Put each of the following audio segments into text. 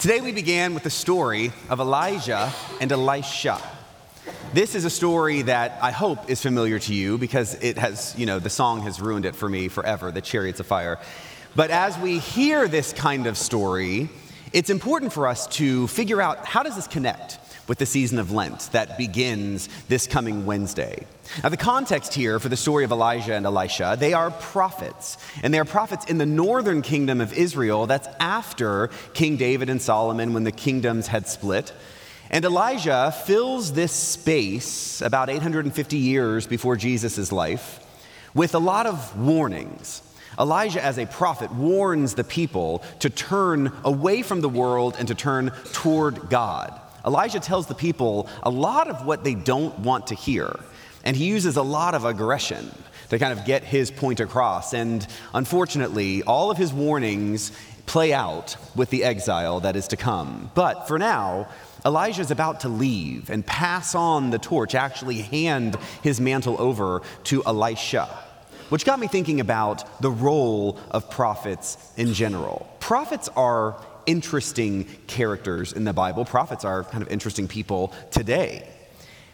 Today we began with the story of Elijah and Elisha. This is a story that I hope is familiar to you because it has, you know, the song has ruined it for me forever, the Chariots of Fire. But as we hear this kind of story, it's important for us to figure out how does this connect with the season of Lent that begins this coming Wednesday. Now, the context here for the story of Elijah and Elisha, they are prophets, and they are prophets in the northern kingdom of Israel. That's after King David and Solomon when the kingdoms had split. And Elijah fills this space about 850 years before Jesus' life with a lot of warnings. Elijah, as a prophet, warns the people to turn away from the world and to turn toward God. Elijah tells the people a lot of what they don't want to hear, and he uses a lot of aggression to kind of get his point across. And unfortunately, all of his warnings play out with the exile that is to come. But for now, Elijah is about to leave and pass on the torch, actually hand his mantle over to Elisha, which got me thinking about the role of prophets in general. Prophets are interesting characters in the Bible. Prophets are kind of interesting people today.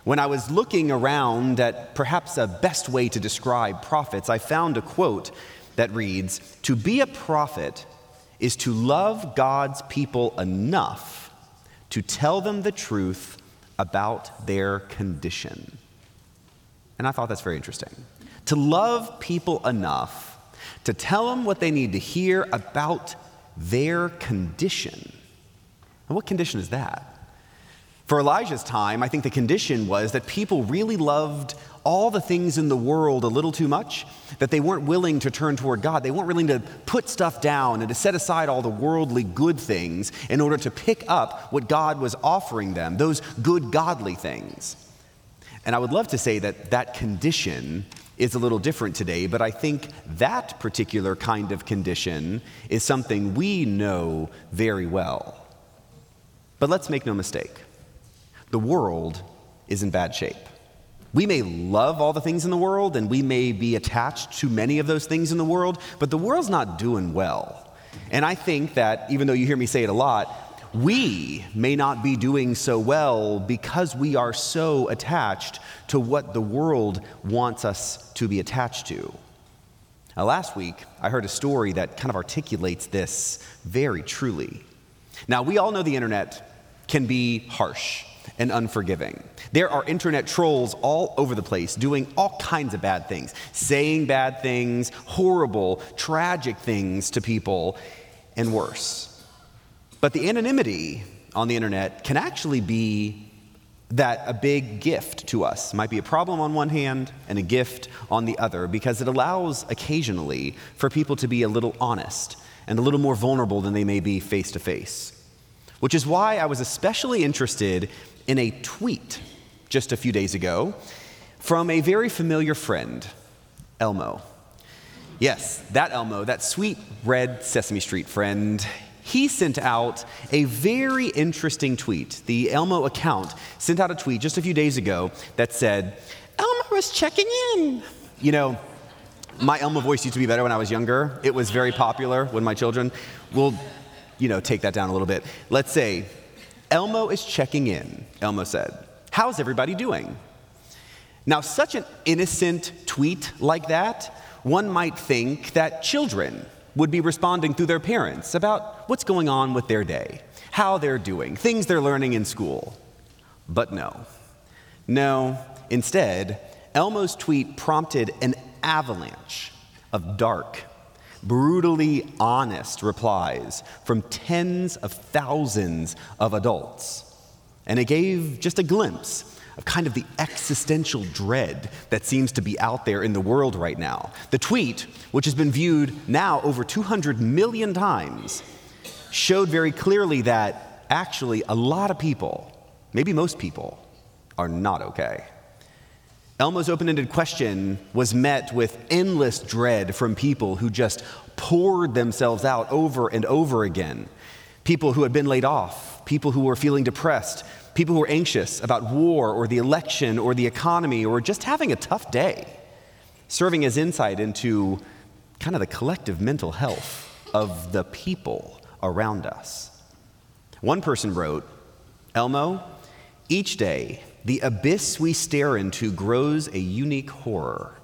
When I was looking around at perhaps a best way to describe prophets, I found a quote that reads To be a prophet is to love God's people enough to tell them the truth about their condition. And I thought that's very interesting. To love people enough to tell them what they need to hear about their condition. And what condition is that? For Elijah's time, I think the condition was that people really loved all the things in the world a little too much, that they weren't willing to turn toward God. They weren't willing to put stuff down and to set aside all the worldly good things in order to pick up what God was offering them, those good, godly things. And I would love to say that that condition is a little different today, but I think that particular kind of condition is something we know very well. But let's make no mistake the world is in bad shape. We may love all the things in the world and we may be attached to many of those things in the world, but the world's not doing well. And I think that, even though you hear me say it a lot, we may not be doing so well because we are so attached to what the world wants us to be attached to. Now, last week, I heard a story that kind of articulates this very truly. Now, we all know the internet can be harsh and unforgiving. There are internet trolls all over the place doing all kinds of bad things, saying bad things, horrible, tragic things to people, and worse. But the anonymity on the internet can actually be that a big gift to us it might be a problem on one hand and a gift on the other because it allows occasionally for people to be a little honest and a little more vulnerable than they may be face to face. Which is why I was especially interested in a tweet just a few days ago from a very familiar friend, Elmo. Yes, that Elmo, that sweet red Sesame Street friend he sent out a very interesting tweet. The Elmo account sent out a tweet just a few days ago that said, Elmo is checking in. You know, my Elmo voice used to be better when I was younger. It was very popular when my children will, you know, take that down a little bit. Let's say, Elmo is checking in, Elmo said. How's everybody doing? Now, such an innocent tweet like that, one might think that children would be responding through their parents about what's going on with their day, how they're doing, things they're learning in school. But no. No, instead, Elmo's tweet prompted an avalanche of dark, brutally honest replies from tens of thousands of adults. And it gave just a glimpse of kind of the existential dread that seems to be out there in the world right now. The tweet, which has been viewed now over 200 million times, showed very clearly that actually a lot of people, maybe most people, are not okay. Elmo's open ended question was met with endless dread from people who just poured themselves out over and over again. People who had been laid off, people who were feeling depressed, people who are anxious about war or the election or the economy or just having a tough day, serving as insight into kind of the collective mental health of the people around us. One person wrote, Elmo, each day the abyss we stare into grows a unique horror,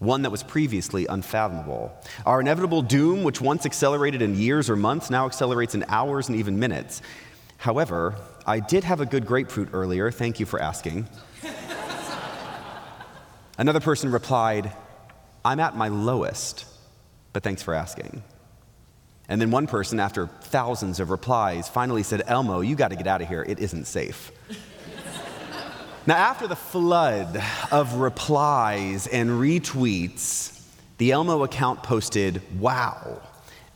one that was previously unfathomable. Our inevitable doom, which once accelerated in years or months, now accelerates in hours and even minutes. However, I did have a good grapefruit earlier. Thank you for asking. Another person replied, I'm at my lowest, but thanks for asking. And then one person, after thousands of replies, finally said, Elmo, you got to get out of here. It isn't safe. now, after the flood of replies and retweets, the Elmo account posted, Wow,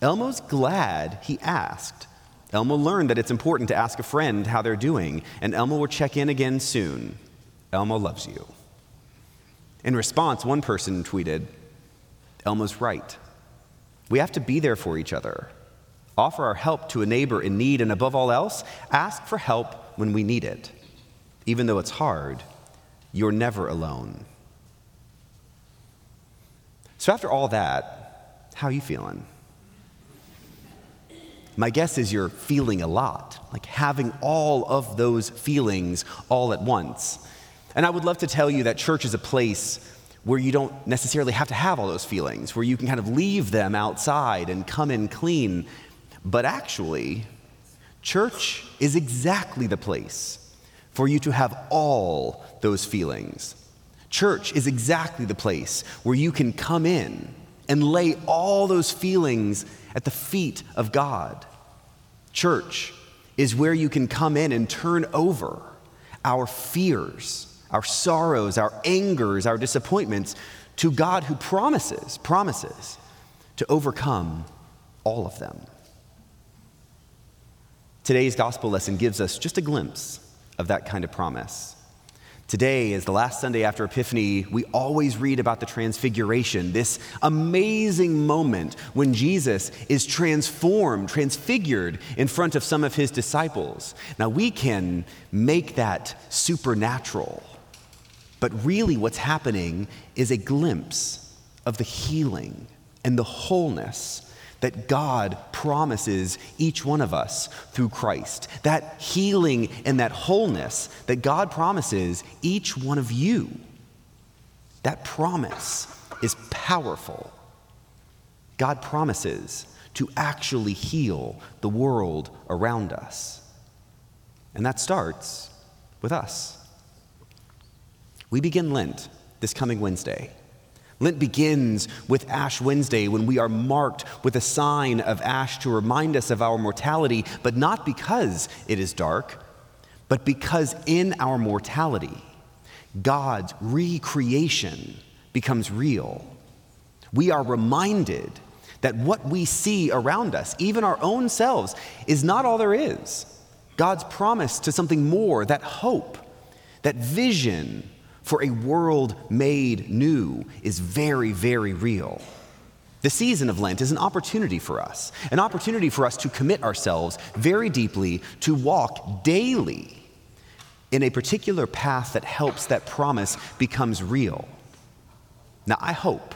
Elmo's glad he asked. Elmo learned that it's important to ask a friend how they're doing, and Elmo will check in again soon. Elmo loves you. In response, one person tweeted, Elmo's right. We have to be there for each other, offer our help to a neighbor in need, and above all else, ask for help when we need it. Even though it's hard, you're never alone. So, after all that, how are you feeling? My guess is you're feeling a lot, like having all of those feelings all at once. And I would love to tell you that church is a place where you don't necessarily have to have all those feelings, where you can kind of leave them outside and come in clean. But actually, church is exactly the place for you to have all those feelings. Church is exactly the place where you can come in and lay all those feelings at the feet of God. Church is where you can come in and turn over our fears, our sorrows, our angers, our disappointments to God who promises, promises to overcome all of them. Today's gospel lesson gives us just a glimpse of that kind of promise. Today is the last Sunday after Epiphany. We always read about the Transfiguration, this amazing moment when Jesus is transformed, transfigured in front of some of his disciples. Now, we can make that supernatural, but really what's happening is a glimpse of the healing and the wholeness that God promises each one of us through Christ. That healing and that wholeness that God promises each one of you. That promise is powerful. God promises to actually heal the world around us. And that starts with us. We begin Lent this coming Wednesday. Lent begins with Ash Wednesday when we are marked with a sign of ash to remind us of our mortality, but not because it is dark, but because in our mortality, God's recreation becomes real. We are reminded that what we see around us, even our own selves, is not all there is. God's promise to something more, that hope, that vision, for a world made new is very, very real. The season of Lent is an opportunity for us, an opportunity for us to commit ourselves very deeply to walk daily in a particular path that helps that promise becomes real. Now, I hope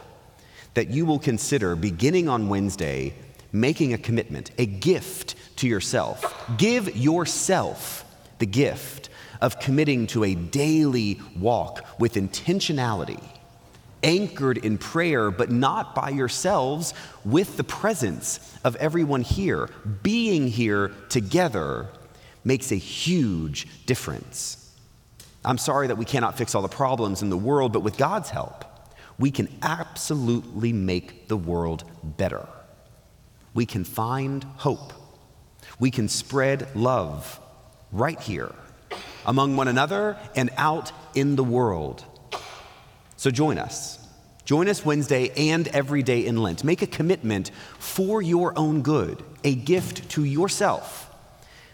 that you will consider beginning on Wednesday making a commitment, a gift to yourself. Give yourself the gift of committing to a daily walk with intentionality, anchored in prayer, but not by yourselves, with the presence of everyone here. Being here together makes a huge difference. I'm sorry that we cannot fix all the problems in the world, but with God's help, we can absolutely make the world better. We can find hope. We can spread love right here among one another and out in the world. So join us. Join us Wednesday and every day in Lent. Make a commitment for your own good, a gift to yourself,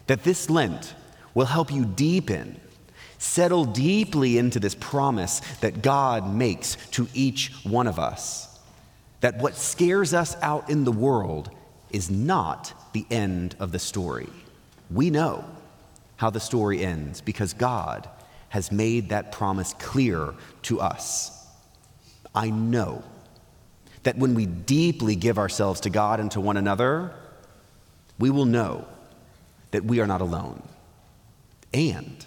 that this Lent will help you deepen, settle deeply into this promise that God makes to each one of us. That what scares us out in the world is not the end of the story. We know how the story ends because God has made that promise clear to us. I know that when we deeply give ourselves to God and to one another, we will know that we are not alone and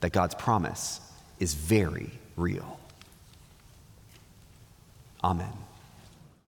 that God's promise is very real. Amen.